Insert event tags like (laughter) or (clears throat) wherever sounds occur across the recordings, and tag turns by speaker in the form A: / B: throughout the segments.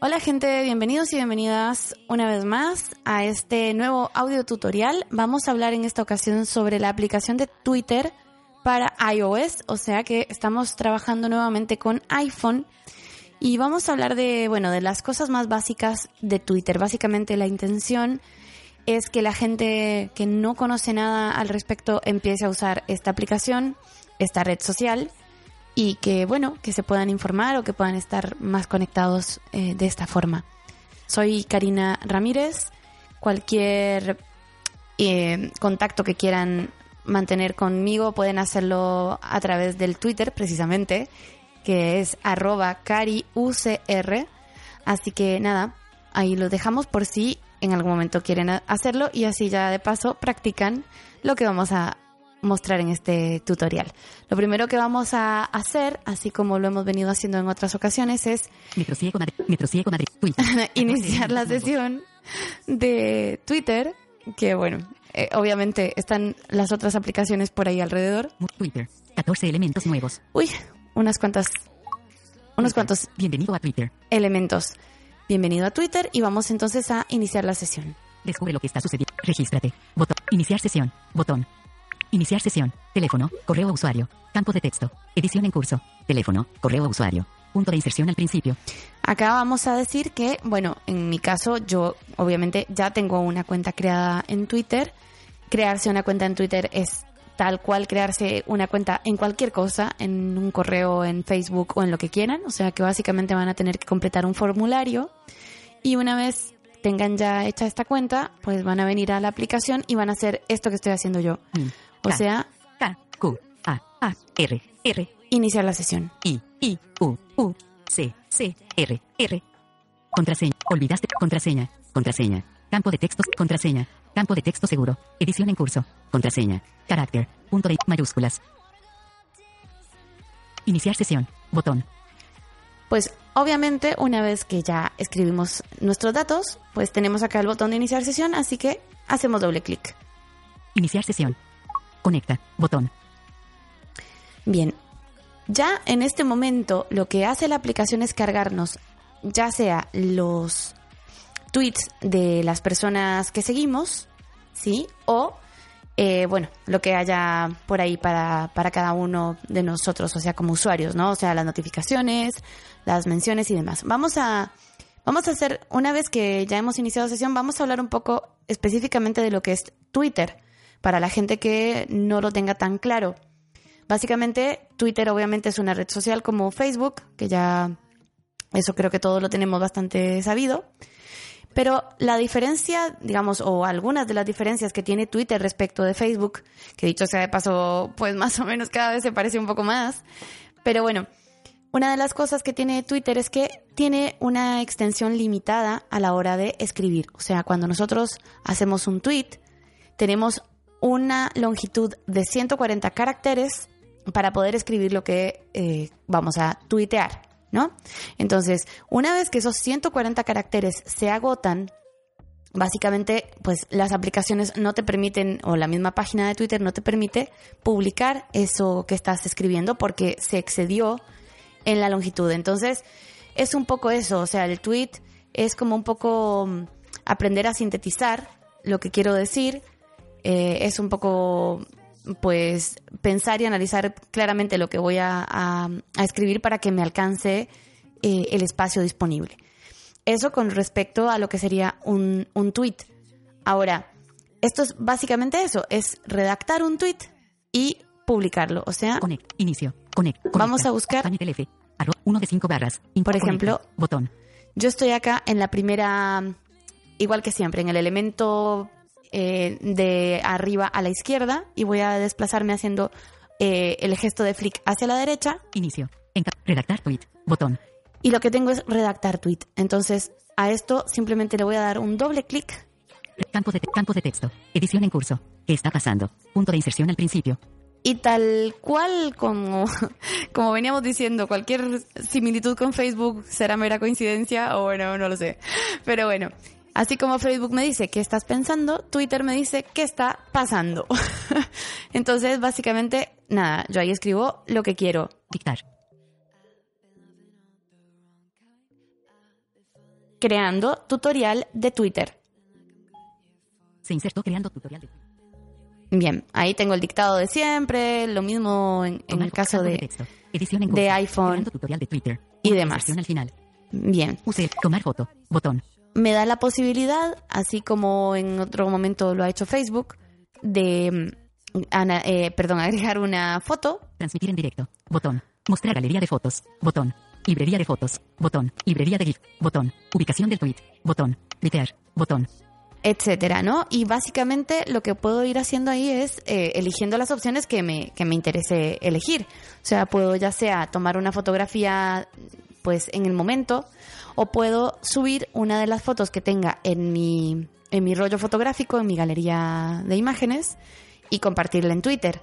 A: Hola gente, bienvenidos y bienvenidas una vez más a este nuevo audio tutorial. Vamos a hablar en esta ocasión sobre la aplicación de Twitter para iOS, o sea que estamos trabajando nuevamente con iPhone y vamos a hablar de, bueno, de las cosas más básicas de Twitter. Básicamente la intención es que la gente que no conoce nada al respecto empiece a usar esta aplicación, esta red social y que, bueno, que se puedan informar o que puedan estar más conectados eh, de esta forma. Soy Karina Ramírez. Cualquier eh, contacto que quieran mantener conmigo pueden hacerlo a través del Twitter, precisamente, que es arroba cariucr. Así que nada, ahí lo dejamos por si en algún momento quieren hacerlo y así ya de paso practican lo que vamos a mostrar en este tutorial. Lo primero que vamos a hacer, así como lo hemos venido haciendo en otras ocasiones, es (laughs) iniciar la sesión de Twitter, que bueno, eh, obviamente están las otras aplicaciones por ahí alrededor.
B: Twitter, 14 elementos nuevos.
A: Uy, unas cuantas, unos cuantos
B: Bienvenido a Twitter.
A: elementos. Bienvenido a Twitter y vamos entonces a iniciar la sesión.
B: Descubre lo que está sucediendo. Regístrate. Botón. Iniciar sesión. Botón. Iniciar sesión. Teléfono. Correo a usuario. Campo de texto. Edición en curso. Teléfono. Correo a usuario. Punto de inserción al principio.
A: Acá vamos a decir que, bueno, en mi caso yo obviamente ya tengo una cuenta creada en Twitter. Crearse una cuenta en Twitter es tal cual crearse una cuenta en cualquier cosa, en un correo, en Facebook o en lo que quieran. O sea que básicamente van a tener que completar un formulario y una vez tengan ya hecha esta cuenta, pues van a venir a la aplicación y van a hacer esto que estoy haciendo yo.
B: Mm.
A: O sea,
B: K, Q, A, A, R, R,
A: iniciar la sesión.
B: I, I, U, U, C, C, R, R. Contraseña. Olvidaste. Contraseña. Contraseña. Campo de textos. Contraseña. Campo de texto seguro. Edición en curso. Contraseña. Carácter. Punto de mayúsculas. Iniciar sesión. Botón.
A: Pues obviamente una vez que ya escribimos nuestros datos, pues tenemos acá el botón de iniciar sesión, así que hacemos doble clic.
B: Iniciar sesión. Conecta. Botón.
A: Bien, ya en este momento lo que hace la aplicación es cargarnos ya sea los tweets de las personas que seguimos, ¿sí? O, eh, bueno, lo que haya por ahí para, para cada uno de nosotros, o sea, como usuarios, ¿no? O sea, las notificaciones, las menciones y demás. Vamos a, vamos a hacer, una vez que ya hemos iniciado sesión, vamos a hablar un poco específicamente de lo que es Twitter, para la gente que no lo tenga tan claro. Básicamente, Twitter obviamente es una red social como Facebook, que ya eso creo que todos lo tenemos bastante sabido. Pero la diferencia, digamos, o algunas de las diferencias que tiene Twitter respecto de Facebook, que dicho sea de paso, pues más o menos cada vez se parece un poco más. Pero bueno, una de las cosas que tiene Twitter es que tiene una extensión limitada a la hora de escribir. O sea, cuando nosotros hacemos un tweet, tenemos una longitud de 140 caracteres para poder escribir lo que eh, vamos a tuitear, ¿no? Entonces, una vez que esos 140 caracteres se agotan, básicamente, pues las aplicaciones no te permiten, o la misma página de Twitter no te permite publicar eso que estás escribiendo porque se excedió en la longitud. Entonces, es un poco eso, o sea, el tweet es como un poco mm, aprender a sintetizar lo que quiero decir, eh, es un poco pues pensar y analizar claramente lo que voy a, a- a escribir para que me alcance eh, el espacio disponible. Eso con respecto a lo que sería un, un tweet. Ahora, esto es básicamente eso, es redactar un tweet y publicarlo. O sea.
B: Inicio. Conecta.
A: Vamos a buscar-.
B: Arro. Uno de cinco barras.
A: Por ejemplo-
B: Conecta. Botón.
A: yo estoy acá en la primera, igual que siempre, en el elemento eh, de arriba a la izquierda y voy a desplazarme haciendo eh, el gesto de flick hacia la derecha
B: Inicio. Enca- redactar tweet. Botón.
A: y lo que tengo es redactar tweet. Entonces, a esto simplemente le voy a dar un doble clic
B: Campo de, campo de texto. Edición en curso. ¿Qué está pasando? Punto de inserción al principio.
A: Y tal cual como, (laughs) como veníamos diciendo, cualquier similitud con Facebook será mera coincidencia o bueno, no lo sé. Pero bueno, así como Facebook me dice qué estás pensando, Twitter me dice qué está pasando. (laughs) Entonces, básicamente, nada, yo ahí escribo lo que quiero.
B: Dictar.
A: creando tutorial de Twitter.
B: Se insertó creando tutorial de
A: Bien, ahí tengo el dictado de siempre, lo mismo en, el caso de...
B: texto. Edición en
A: de
B: curso.
A: iPhone
B: tutorial de Twitter.
A: y demás.
B: al final.
A: Bien,
B: Use tomar foto. Botón.
A: Me da la posibilidad, así como en otro momento lo ha hecho Facebook, de, mm, ana- eh, perdón, (laughs) agregar una foto
B: Transmitir en directo. Botón. Mostrar galería de fotos. Botón. Librería de fotos. Botón. Librería de GIF. Botón. Ubicación del tweet. Botón. Tuitear. Botón.
A: etcétera, ¿no? Y básicamente lo que puedo ir haciendo ahí es eh, eligiendo las opciones que me, que me interese elegir. O sea, puedo ya sea tomar una fotografía pues en el momento o puedo subir una de las fotos que tenga en mi, en mi rollo fotográfico, en mi galería de imágenes y compartirla en Twitter.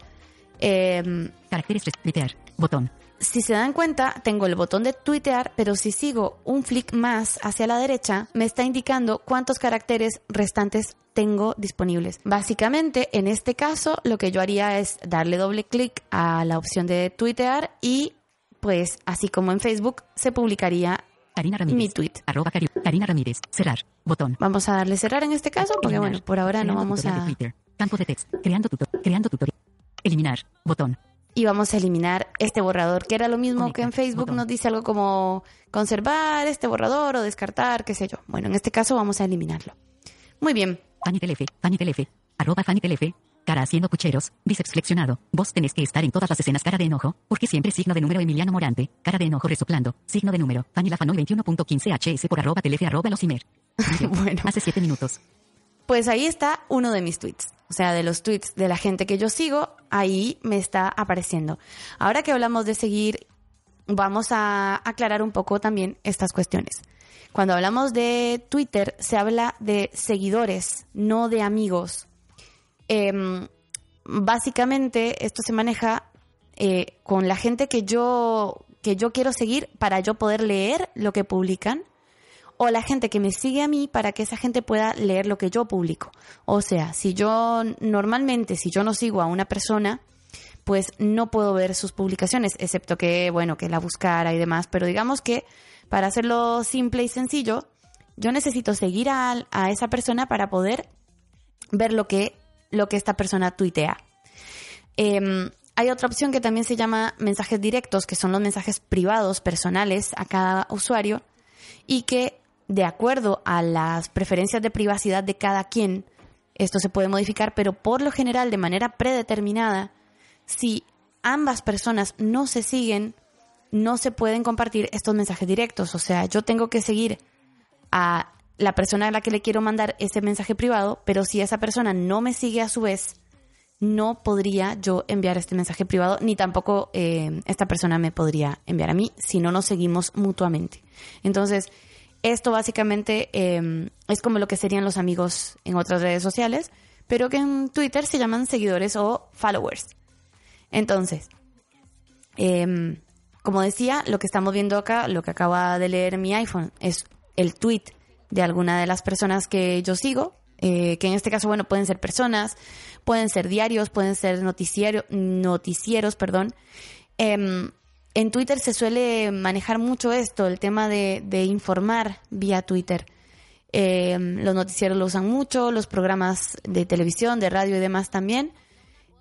A: Em,
B: Caracteres. res- Tuitear. Botón.
A: si se dan cuenta, tengo el botón de tuitear, pero si sigo un flick más hacia la derecha, me está indicando cuántos caracteres restantes tengo disponibles. Básicamente, en este caso, lo que yo haría es darle doble clic a la opción de tuitear y, pues, así como en Facebook, se publicaría
B: Karina Ramírez.
A: mi tweet.
B: Arroba Cari- Karina Ramírez. Cerrar. Botón.
A: Vamos a darle cerrar en este caso, porque
B: Eliminar.
A: bueno, por ahora no vamos
B: de
A: a...
B: Twitter. Campo de texto. Creando tutorial. Creando tutorial. Eliminar. Botón.
A: y vamos a eliminar este borrador, que era lo mismo
B: Conecta,
A: que en Facebook
B: botón.
A: nos dice algo como conservar este borrador o descartar, qué sé yo. Bueno, en este caso vamos a eliminarlo. Muy bien,
B: Fanny Telefe. Fanny Telefe. Arroba Fanny Telefe. Cara haciendo pucheros. Bíceps flexionado. Vos tenés que estar en todas las escenas cara de enojo. Porque siempre signo de número Emiliano Morante. Cara de enojo resoplando. Signo de número. Fanny Lafanoy 21.15 HS por arroba telefe arroba losimer. (laughs)
A: Bueno.
B: Hace 7 minutos.
A: pues ahí está uno de mis tweets. O sea, de los tweets de la gente que yo sigo, ahí me está apareciendo. Ahora que hablamos de seguir, vamos a aclarar un poco también estas cuestiones. Cuando hablamos de Twitter, se habla de seguidores, no de amigos. Em, básicamente, esto se maneja eh, con la gente que yo, que yo quiero seguir para yo poder leer lo que publican o la gente que me sigue a mí para que esa gente pueda leer lo que yo publico. O sea, si yo normalmente, si yo no sigo a una persona, pues no puedo ver sus publicaciones, excepto que, bueno, que la buscara y demás. Pero digamos que para hacerlo simple y sencillo, yo necesito seguir a, a esa persona para poder ver lo que, lo que esta persona tuitea. Em, hay otra opción que también se llama mensajes directos, que son los mensajes privados, personales a cada usuario, y que de acuerdo a las preferencias de privacidad de cada quien, esto se puede modificar, pero por lo general, de manera predeterminada, si ambas personas no se siguen, no se pueden compartir estos mensajes directos. O sea, yo tengo que seguir a la persona a la que le quiero mandar ese mensaje privado, pero si esa persona no me sigue a su vez, no podría yo enviar este mensaje privado, ni tampoco eh, esta persona me podría enviar a mí si no nos seguimos mutuamente. Entonces, esto básicamente eh, es como lo que serían los amigos en otras redes sociales, pero que en Twitter se llaman seguidores o followers. Entonces, eh, como decía, lo que estamos viendo acá, lo que acaba de leer mi iPhone, es el tweet de alguna de las personas que yo sigo, eh, que en este caso, bueno, pueden ser personas, pueden ser diarios, pueden ser noticiero, noticieros, perdón. Em, en Twitter se suele manejar mucho esto, el tema de, de informar vía Twitter. Em, los noticieros lo usan mucho, los programas de televisión, de radio y demás también.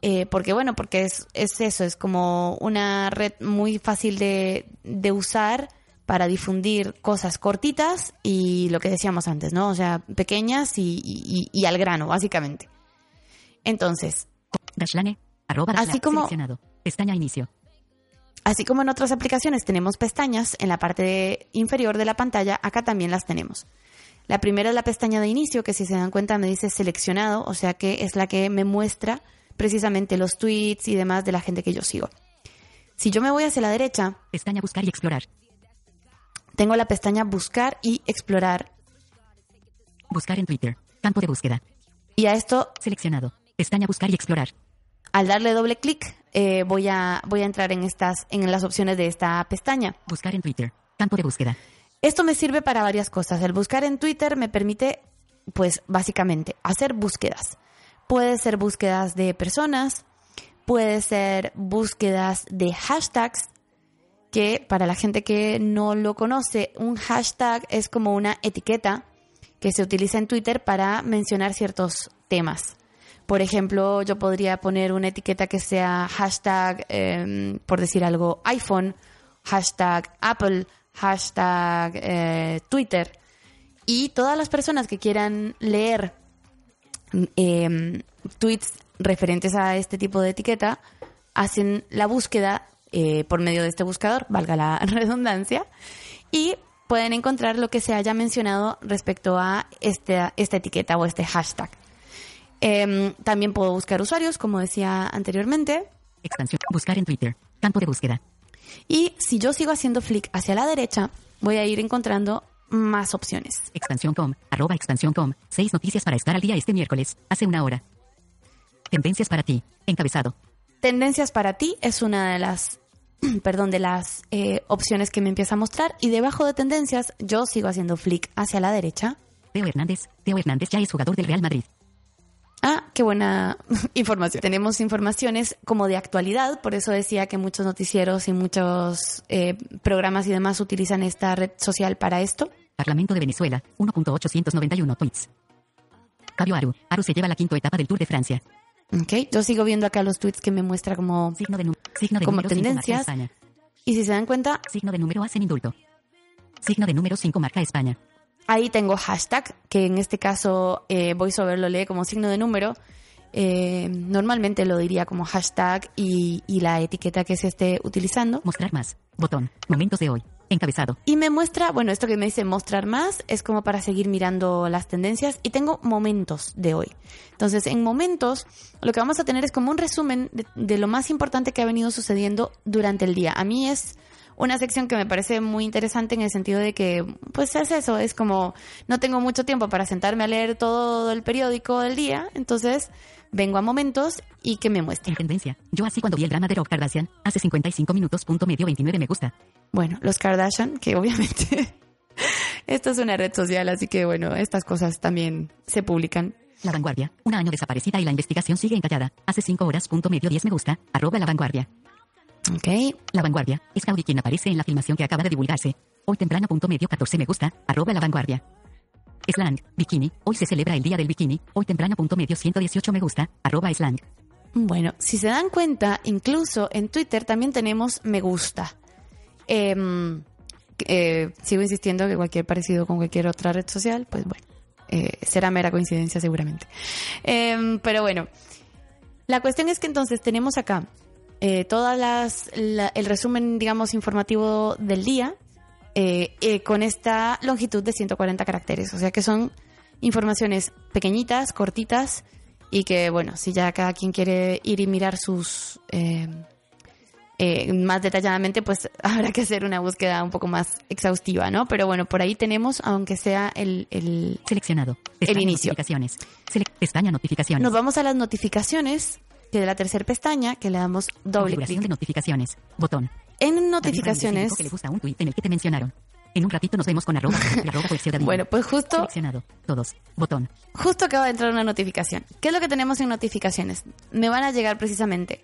A: Eh, porque bueno, porque es, es eso, es como una red muy fácil de, de usar para difundir cosas cortitas y lo que decíamos antes, ¿no? O sea, pequeñas y, y- y al grano, básicamente. Entonces,
B: Dashlane. Arroba
A: Así como-
B: Seleccionado. Pestaña inicio.
A: así como en otras aplicaciones tenemos pestañas en la parte de- inferior de la pantalla, acá también las tenemos. La primera es la pestaña de inicio, que si se dan cuenta me dice seleccionado, o sea que es la que me muestra precisamente los tweets y demás de la gente que yo sigo. Si yo me voy hacia la derecha,
B: Pestaña buscar y explorar.
A: Tengo la pestaña buscar y explorar.
B: Buscar en Twitter. Campo de búsqueda.
A: Y a esto,
B: Seleccionado. Pestaña buscar y explorar.
A: al darle doble clic, eh, voy, a, voy a entrar en, estas, en las opciones de esta pestaña.
B: Buscar en Twitter. Campo de búsqueda.
A: Esto me sirve para varias cosas. El buscar en Twitter me permite, pues básicamente, hacer búsquedas. Puede ser búsquedas de personas, puede ser búsquedas de hashtags, que para la gente que no lo conoce, un hashtag es como una etiqueta que se utiliza en Twitter para mencionar ciertos temas. Por ejemplo, yo podría poner una etiqueta que sea hashtag, em, por decir algo, iPhone, hashtag Apple, hashtag eh, Twitter. Y todas las personas que quieran leer em, tweets referentes a este tipo de etiqueta hacen la búsqueda eh, por medio de este buscador, valga la (laughs) redundancia, y pueden encontrar lo que se haya mencionado respecto a esta, esta etiqueta o este hashtag. Em, también puedo buscar usuarios, como decía anteriormente.
B: Expansión. Buscar en Twitter. Campo de búsqueda.
A: Y si yo sigo haciendo flick hacia la derecha, voy a ir encontrando más opciones.
B: Expansión.com. Arroba expansión.com. Seis noticias para estar al día este miércoles. Hace una hora. Tendencias para ti. Encabezado.
A: Tendencias para ti es una de las, (clears throat) perdón, de las eh, opciones que me empieza a mostrar. Y debajo de tendencias, yo sigo haciendo flick hacia la derecha.
B: Teo Hernández. Teo Hernández ya es jugador del Real Madrid.
A: Ah, qué buena (laughs) información. Tenemos informaciones como de actualidad, por eso decía que muchos noticieros y muchos eh, programas y demás utilizan esta red social para esto.
B: Parlamento de Venezuela. 1.891 tweets. Fabio Aru. Aru se lleva la quinta etapa del Tour de Francia.
A: Ok, yo sigo viendo acá los tweets que me muestra como,
B: Signo de, signo de
A: como
B: número cinco, marca
A: tendencias.
B: España.
A: Y si se dan cuenta,
B: Signo de número hacen indulto. Signo de número 5 marca España.
A: ahí tengo hashtag, que en este caso eh, VoiceOver lo lee como signo de número. Eh, normalmente lo diría como hashtag y, y la etiqueta que se esté utilizando.
B: Mostrar más. Botón. Momentos de hoy. Encabezado.
A: Y me muestra, bueno, esto que me dice mostrar más es como para seguir mirando las tendencias y tengo momentos de hoy. Entonces, en momentos, lo que vamos a tener es como un resumen de, de lo más importante que ha venido sucediendo durante el día. A mí es una sección que me parece muy interesante en el sentido de que, pues es eso, es como no tengo mucho tiempo para sentarme a leer todo el periódico del día, entonces vengo a momentos y que me muestre.
B: En tendencia. Yo así cuando vi el drama de Rob Kardashian. Hace 55 minutos. Punto medio 29 me gusta.
A: Bueno, los Kardashian, que obviamente (laughs) esto es una red social, así que bueno, estas cosas también se publican.
B: La vanguardia. Un año desaparecida y la investigación sigue encallada. Hace 5 horas. Punto medio 10 me gusta. Arroba la vanguardia.
A: Ok,
B: La vanguardia. Es Gaudi quien aparece en la filmación que acaba de divulgarse. Hoy temprano. Punto medio 14 me gusta. Arroba la vanguardia. Slang. Bikini. Hoy se celebra el día del bikini. Hoy temprano. Punto medio 118 me gusta. Arroba slang.
A: Bueno, si se dan cuenta, incluso en Twitter también tenemos me gusta. Em, eh, sigo insistiendo que cualquier parecido con cualquier otra red social, pues bueno, eh, será mera coincidencia seguramente. Em, pero bueno, la cuestión es que entonces tenemos acá eh, todas las la- el resumen, digamos, informativo del día eh, eh, con esta longitud de 140 caracteres, o sea que son informaciones pequeñitas, cortitas y que bueno, si ya cada quien quiere ir y mirar sus eh, eh, más detalladamente, pues (laughs) habrá que hacer una búsqueda un poco más exhaustiva, ¿no? Pero bueno, por ahí tenemos, aunque sea el, el-
B: Seleccionado. Pestaña
A: inicio.
B: Notificaciones. Pestaña notificaciones.
A: nos vamos a las notificaciones que de la tercera pestaña, que le damos doble
B: Configuración de
A: clic.
B: notificaciones. Botón.
A: En notificaciones,
B: que le gusta un tuit en el que te mencionaron. En un ratito nos vemos con arroba, (laughs)
A: bueno, pues justo
B: Seleccionado. Todos. Botón.
A: Justo acaba de entrar una notificación. ¿Qué es lo que tenemos en notificaciones? Me van a llegar precisamente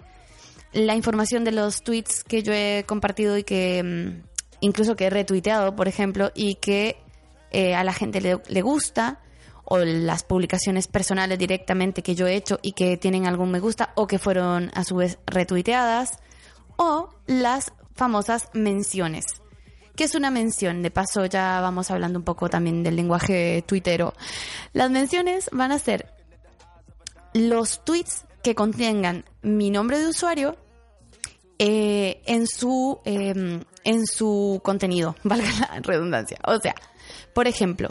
A: la información de los tweets que yo he compartido y que mm, incluso que he retuiteado, por ejemplo, y que eh, a la gente le, le gusta, o las publicaciones personales directamente que yo he hecho y que tienen algún me gusta, o que fueron a su vez retuiteadas, o las famosas menciones. ¿Qué es una mención? De paso ya vamos hablando un poco también del lenguaje tuitero. Las menciones van a ser los tweets que contengan mi nombre de usuario eh, en su eh, en su contenido, (laughs) valga la redundancia. O sea, por ejemplo,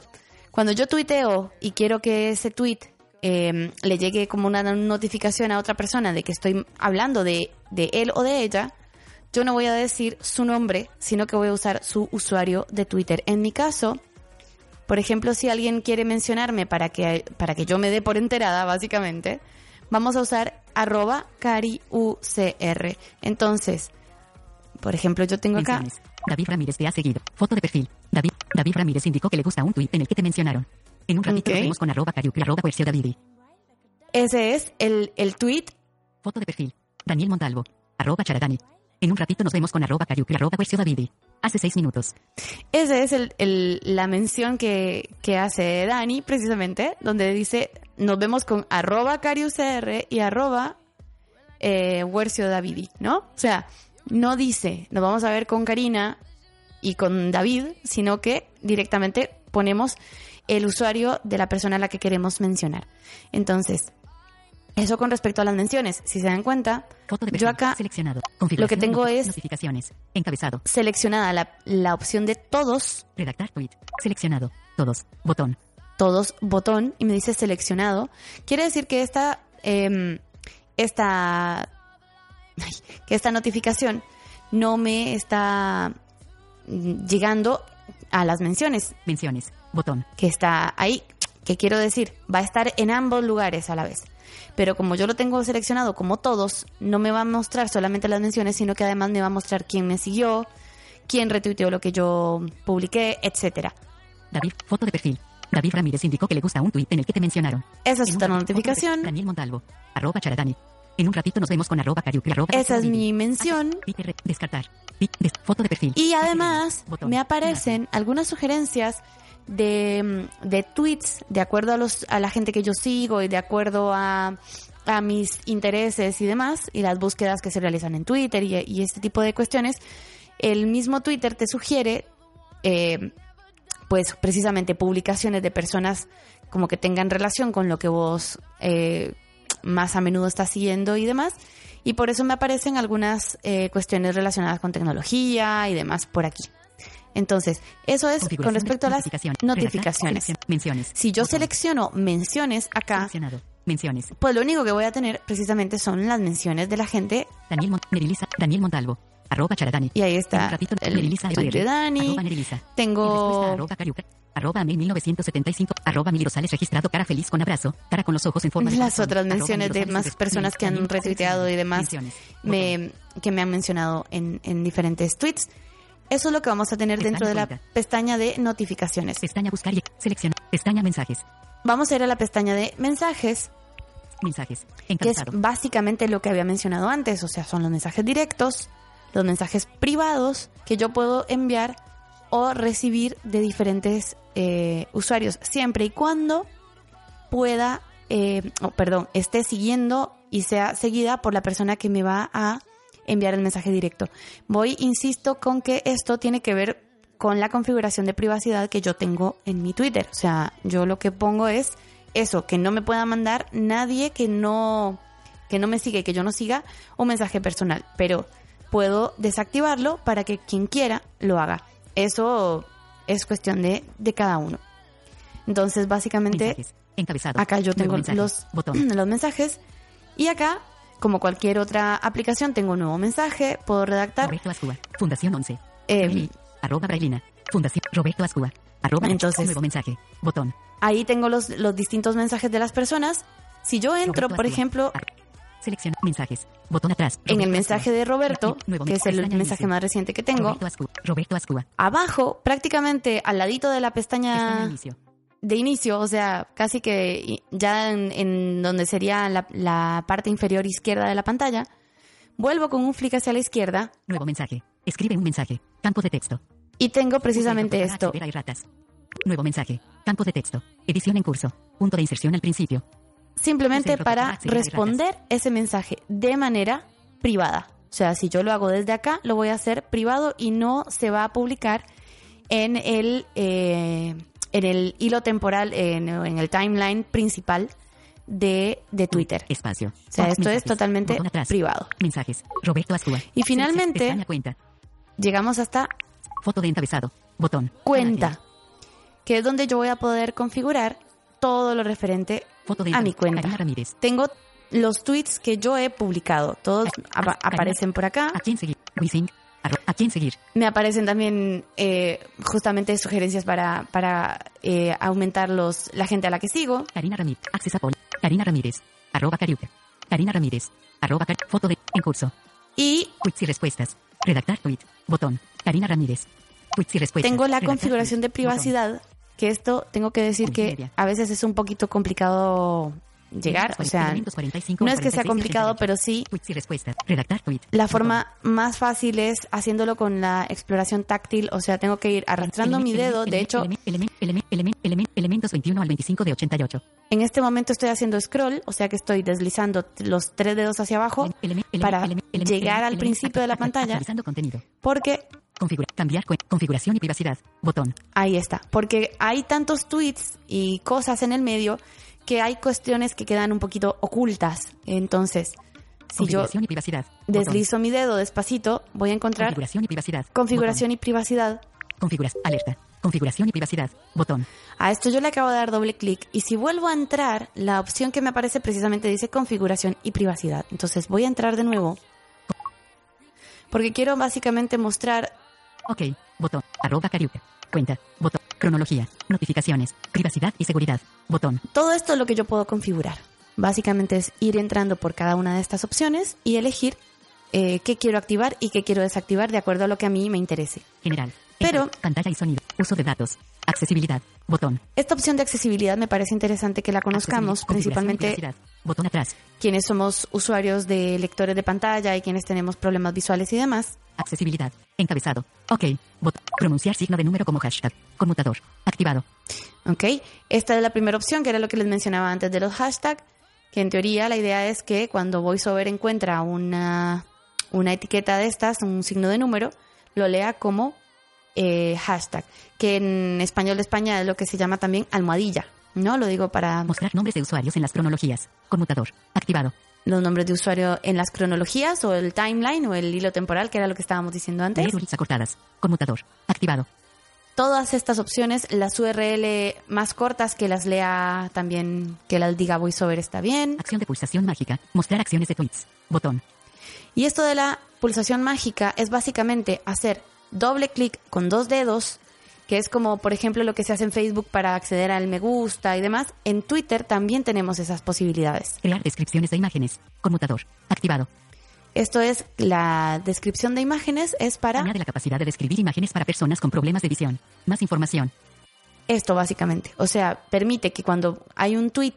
A: cuando yo tuiteo y quiero que ese tweet eh, le llegue como una notificación a otra persona de que estoy hablando de, de él o de ella, yo no voy a decir su nombre, sino que voy a usar su usuario de Twitter. En mi caso, por ejemplo, si alguien quiere mencionarme para que, para que yo me dé por enterada, básicamente, vamos a usar arroba cariucr. Entonces, por ejemplo, yo tengo acá...
B: David Ramírez te ha seguido. Foto de perfil. David, David Ramírez indicó que le gusta un tuit en el que te mencionaron. En un ratito
A: Ok.
B: nos vemos con arroba cariuki, arroba Coercio David.
A: Ese es el, el tweet
B: Foto de perfil. Daniel Montalvo. Arroba Charadani. En un ratito nos vemos con arroba cariuque, arroba. Hace seis minutos.
A: Esa es la mención que, hace Dani, precisamente, donde dice, nos vemos con arroba cariucr y arroba eh, Davidi, ¿no? O sea, no dice, nos vamos a ver con Karina y con David, sino que directamente ponemos el usuario de la persona a la que queremos mencionar. Entonces, eso con respecto a las menciones. Si se dan cuenta,
B: de
A: yo acá
B: Seleccionado.
A: Lo que tengo es-
B: Notificaciones. Encabezado.
A: seleccionada la, la opción de todos,
B: Redactar tweet. Seleccionado. Todos. Botón.
A: todos, botón, y me dice seleccionado. Quiere decir que esta, em, esta, ay, que esta notificación no me está llegando a las menciones
B: Menciones. Botón.
A: que está ahí. que quiero decir? Va a estar en ambos lugares a la vez. Pero como yo lo tengo seleccionado como todos, no me va a mostrar solamente las menciones, sino que además me va a mostrar quién me siguió, quién retuiteó lo que yo publiqué, etcétera.
B: David. Foto de perfil. David Ramírez indicó que le gusta un tweet en el que te mencionaron.
A: Esa es otra notificación.
B: Daniel Montalvo. Arroba Charadani. En un ratito nos vemos con arroba cariuque, arroba
A: Esa es mi mención.
B: Descartar. Foto de perfil.
A: Y además me aparecen algunas sugerencias de, de tweets de acuerdo a los a la gente que yo sigo y de acuerdo a, a mis intereses y demás y las búsquedas que se realizan en Twitter y, y este tipo de cuestiones. El mismo Twitter te sugiere eh, pues precisamente publicaciones de personas como que tengan relación con lo que vos eh, más a menudo estás siguiendo y demás. Y por eso me aparecen algunas eh, cuestiones relacionadas con tecnología y demás por aquí. Entonces, eso es con respecto a las notificaciones.
B: Menciones.
A: Si yo selecciono menciones acá.
B: Menciones.
A: pues lo único que voy a tener precisamente son las menciones de la gente.
B: Daniel, Nerilisa, Daniel Montalvo. Arroba Charadani.
A: Y ahí está
B: un ratito,
A: el
B: Nerilisa
A: tweet de. Dani.
B: Arroba Nerilisa.
A: Tengo
B: arroba Cariuca. Arroba Mil 1975. Arroba Mil Rosales registrado cara feliz con abrazo. Cara con los ojos en forma de
A: las otras menciones de más personas que han retuiteado y demás me, que me han mencionado en, en diferentes tweets. Eso es lo que vamos a tener
B: Pestaña
A: dentro de la
B: cuenta.
A: pestaña de notificaciones.
B: Pestaña buscar y selecciona. Pestaña mensajes.
A: Vamos a ir a la pestaña de mensajes,
B: Mensajes.
A: que es básicamente lo que había mencionado antes, o sea, son los mensajes directos, los mensajes privados que yo puedo enviar o recibir de diferentes eh, usuarios, siempre y cuando pueda, eh, oh, perdón, esté siguiendo y sea seguida por la persona que me va a enviar el mensaje directo. Voy, insisto, con que esto tiene que ver con la configuración de privacidad que yo tengo en mi Twitter. O sea, yo lo que pongo es eso, que no me pueda mandar nadie que no, que no me siga y que yo no siga un mensaje personal. Pero puedo desactivarlo para que quien quiera lo haga. Eso es cuestión de, de cada uno. Entonces, básicamente,
B: Mensajes. Encabezado.
A: acá yo tengo
B: mensaje.
A: los,
B: Botón. (clears throat)
A: los mensajes y acá, como cualquier otra aplicación, tengo un nuevo mensaje, puedo redactar.
B: Roberto Ascua. Fundación 11.
A: eh,
B: Braille. Arroba Brailina. Fundación Roberto Ascua. Arroba
A: Entonces-
B: Nuevo mensaje. Botón.
A: ahí tengo los, los distintos mensajes de las personas. Si yo entro,
B: Roberto
A: por
B: Ascua.
A: ejemplo,
B: Ar- Selecciona mensajes. Botón atrás.
A: en el
B: Roberto
A: mensaje de Roberto,
B: Nuevo
A: que es el mensaje más reciente que tengo,
B: Roberto Ascua. Roberto Ascua.
A: abajo, prácticamente al ladito de la
B: Pestaña
A: pestaña
B: inicio.
A: De inicio, o sea, casi que ya en, en donde sería la, la parte inferior izquierda de la pantalla, vuelvo con un flick hacia la izquierda
B: Nuevo mensaje. Escribe un mensaje. Campo de texto.
A: y tengo precisamente esto.
B: Nuevo mensaje. Campo de texto. Edición en curso. Punto de inserción al principio.
A: simplemente para responder ese mensaje de manera privada. O sea, si yo lo hago desde acá, lo voy a hacer privado y no se va a publicar en el, eh, en el hilo temporal, en, en el timeline principal de, de Twitter.
B: Espacio.
A: O sea, esto es totalmente privado.
B: Mensajes. Roberto Ascua.
A: Y finalmente-
B: cuenta.
A: Llegamos hasta
B: Foto de encabezado. Botón.
A: cuenta, que es donde yo voy a poder configurar todo lo referente
B: Foto de
A: a mi cuenta. Tengo los tweets que yo he publicado. Todos
B: Karina-
A: aparecen por acá.
B: ¿A quién seguir? ¿A quién seguir?
A: Me aparecen también eh, justamente sugerencias para, para eh, aumentar los, la gente a la que sigo.
B: Karina Ramírez. Access a poll. Karina Ramírez. Arroba Cariuca. Karina Ramírez. Arroba Car- Foto de. En curso.
A: Y
B: Tweets y respuestas. Redactar tweet. Botón. Karina Ramírez. Tweets y respuestas.
A: tengo la
B: Redactar
A: configuración de
B: tweet. Botón.
A: privacidad, que esto tengo que decir que a veces es un poquito complicado llegar. O sea,
B: Elementos 45
A: no es que sea
B: 46,
A: complicado,
B: 88.
A: pero sí la forma más fácil es haciéndolo con la exploración táctil. O sea, tengo que ir arrastrando mi dedo. De hecho,
B: elemen- elemen- elemen- elemen- elemen- elementos 21 al 25 de 88.
A: en este momento estoy haciendo scroll, o sea que estoy deslizando los tres dedos hacia abajo para llegar al principio de la pantalla. Porque
B: Configura- cambiar configuración y privacidad. Botón.
A: Ahí está, porque hay tantos tweets y cosas en el medio que hay cuestiones que quedan un poquito ocultas. Entonces, si yo
B: configuración y privacidad. Botón.
A: deslizo mi dedo despacito, voy a encontrar
B: Configuración y privacidad.
A: configuración y privacidad.
B: Configuración. Alerta. Configuración y privacidad. Botón.
A: A esto yo le acabo de dar doble clic y si vuelvo a entrar, la opción que me aparece precisamente dice configuración y privacidad. Entonces voy a entrar de nuevo porque quiero básicamente mostrar
B: Ok. Botón. Arroba Cariuca. Cuenta. Botón. Cronología. Notificaciones. Privacidad y seguridad. Botón.
A: todo esto lo que yo puedo configurar. Básicamente es ir entrando por cada una de estas opciones y elegir eh, qué quiero activar y qué quiero desactivar de acuerdo a lo que a mí me interese.
B: General.
A: Pero-
B: Pantalla y sonido. Uso de datos. Accesibilidad. Botón.
A: Esta opción de accesibilidad me parece interesante que la conozcamos, principalmente.
B: Botón atrás.
A: quienes somos usuarios de lectores de pantalla y quienes tenemos problemas visuales y demás.
B: Accesibilidad. Encabezado. Ok. Botón. Pronunciar signo de número como hashtag. Conmutador. Activado.
A: ¿Ok? Esta es la primera opción, que era lo que les mencionaba antes de los hashtags, que en teoría la idea es que cuando VoiceOver encuentra una, una etiqueta de estas, un signo de número, lo lea como eh, hashtag, que en español de España es lo que se llama también almohadilla, ¿no? Lo digo para
B: Mostrar nombres de usuarios en las cronologías. Conmutador. Activado.
A: los nombres de usuario en las cronologías o el timeline o el hilo temporal, que era lo que estábamos diciendo antes.
B: Acortadas. Conmutador. Activado.
A: Todas estas opciones, las URL más cortas que las lea también, que las diga VoiceOver está bien.
B: Acción de pulsación mágica. Mostrar acciones de tweets. Botón.
A: Y esto de la pulsación mágica es básicamente hacer doble clic con dos dedos, que es como por ejemplo lo que se hace en Facebook para acceder al me gusta y demás. En Twitter también tenemos esas posibilidades.
B: Crear descripciones de imágenes. Conmutador. Activado.
A: Esto es la descripción de imágenes, es para
B: la capacidad de describir imágenes para personas con problemas de visión. Más información.
A: esto básicamente. O sea, permite que cuando hay un tweet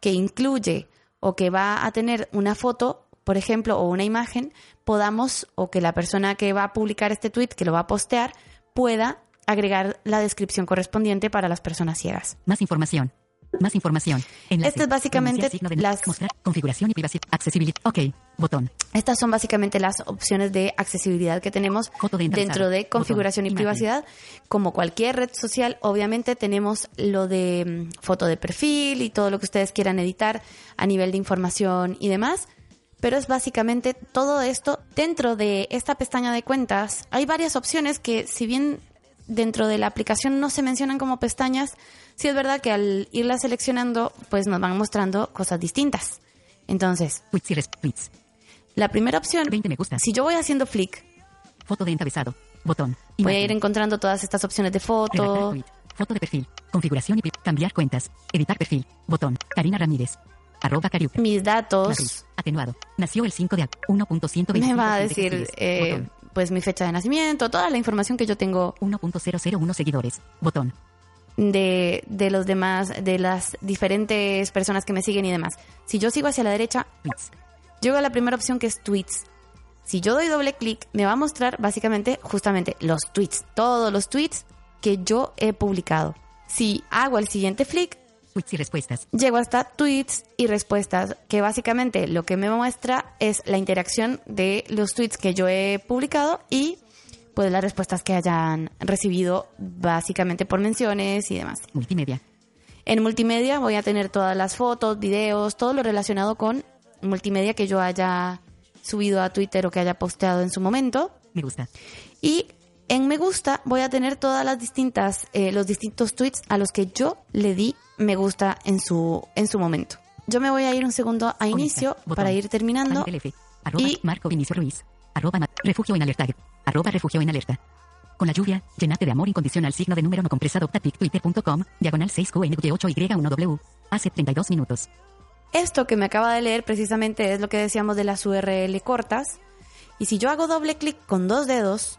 A: que incluye o que va a tener una foto, por ejemplo, o una imagen, podamos, o que la persona que va a publicar este tweet, que lo va a postear, pueda agregar la descripción correspondiente para las personas ciegas.
B: Más información. Más información. Enlace.
A: Este es básicamente
B: de
A: las-
B: Mostrar. Configuración y privacidad. Accesibilidad. Ok. Botón.
A: Estas son básicamente las opciones de accesibilidad que tenemos
B: de
A: dentro de
B: Botón.
A: configuración y privacidad. Como cualquier red social, obviamente tenemos lo de mm, foto de perfil y todo lo que ustedes quieran editar a nivel de información y demás. Pero es básicamente todo esto dentro de esta pestaña de cuentas. Hay varias opciones que si bien dentro de la aplicación no se mencionan como pestañas, sí es verdad que al irlas seleccionando pues nos van mostrando cosas distintas. Entonces, la primera opción,
B: 20 me gusta.
A: si yo voy haciendo flick,
B: Foto de encabezado. Botón.
A: voy a ir encontrando todas estas opciones de foto.
B: Foto de perfil. Configuración y cambiar cuentas. Editar perfil. Botón. Karina Ramírez. Arroba.
A: Mis datos.
B: Atenuado. Nació el 5 de 1.125.
A: me va a
B: de
A: decir eh, pues mi fecha de nacimiento, toda la información que yo tengo
B: 1.001 seguidores. Botón.
A: de, de los demás, de las diferentes personas que me siguen y demás. Si yo sigo hacia la derecha,
B: Tweets.
A: llego a la primera opción que es tweets. Si yo doy doble clic, me va a mostrar básicamente justamente los tweets, todos los tweets que yo he publicado. Si hago el siguiente flick,
B: Tweets y respuestas.
A: llego hasta tweets y respuestas, que básicamente lo que me muestra es la interacción de los tweets que yo he publicado y pues las respuestas que hayan recibido básicamente por menciones y demás.
B: Multimedia.
A: En multimedia voy a tener todas las fotos, videos, todo lo relacionado con multimedia que yo haya subido a Twitter o que haya posteado en su momento.
B: Me gusta.
A: Y en me gusta voy a tener todas las distintas, eh, los distintos tweets a los que yo le di me gusta en su, en su momento. Yo me voy a ir un segundo a inicio
B: Botón.
A: para ir terminando.
B: Panel F. Arroba
A: Y-
B: Marco Vinicio Ruiz. Arroba refugio en alerta. Arroba refugio en alerta. Con la lluvia, llenate de amor incondicional signo de número no compresado twitter.com, diagonal 6QNY8Y1W. Hace 32 minutos.
A: Esto que me acaba de leer precisamente es lo que decíamos de las URL cortas. Y si yo hago doble clic con dos dedos,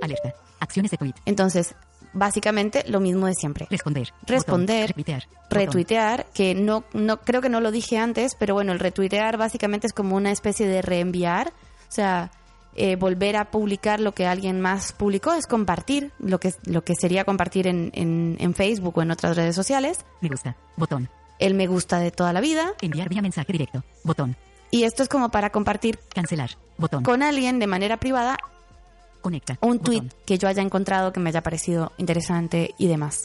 B: Alerta. Acciones de tweet.
A: entonces básicamente lo mismo de siempre.
B: Responder.
A: Responder,
B: Botón. Retuitear.
A: Retuitear, que no, no creo que no lo dije antes, pero bueno, el retuitear básicamente es como una especie de reenviar, o sea, eh, volver a publicar lo que alguien más publicó, es compartir, lo que, lo que sería compartir en, en, en Facebook o en otras redes sociales,
B: Me gusta. Botón.
A: el me gusta de toda la vida,
B: Enviar vía mensaje directo. Botón.
A: y esto es como para compartir
B: Cancelar. Botón.
A: con alguien de manera privada
B: Conecta.
A: un tweet que yo haya encontrado que me haya parecido interesante y demás.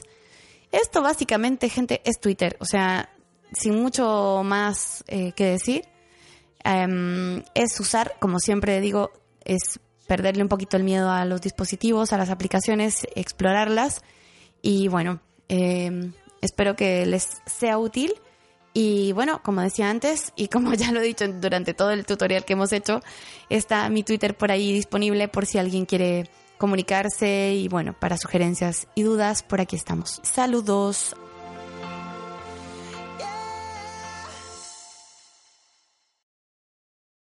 A: Esto básicamente, gente, es Twitter. O sea, sin mucho más eh, que decir, em, es usar, como siempre digo, es perderle un poquito el miedo a los dispositivos, a las aplicaciones, explorarlas. Y bueno, em, espero que les sea útil. Y bueno, como decía antes, y como (laughs) ya lo he dicho durante todo el tutorial que hemos hecho, está mi Twitter por ahí disponible por si alguien quiere comunicarse y bueno, para sugerencias y dudas, por aquí estamos. Saludos.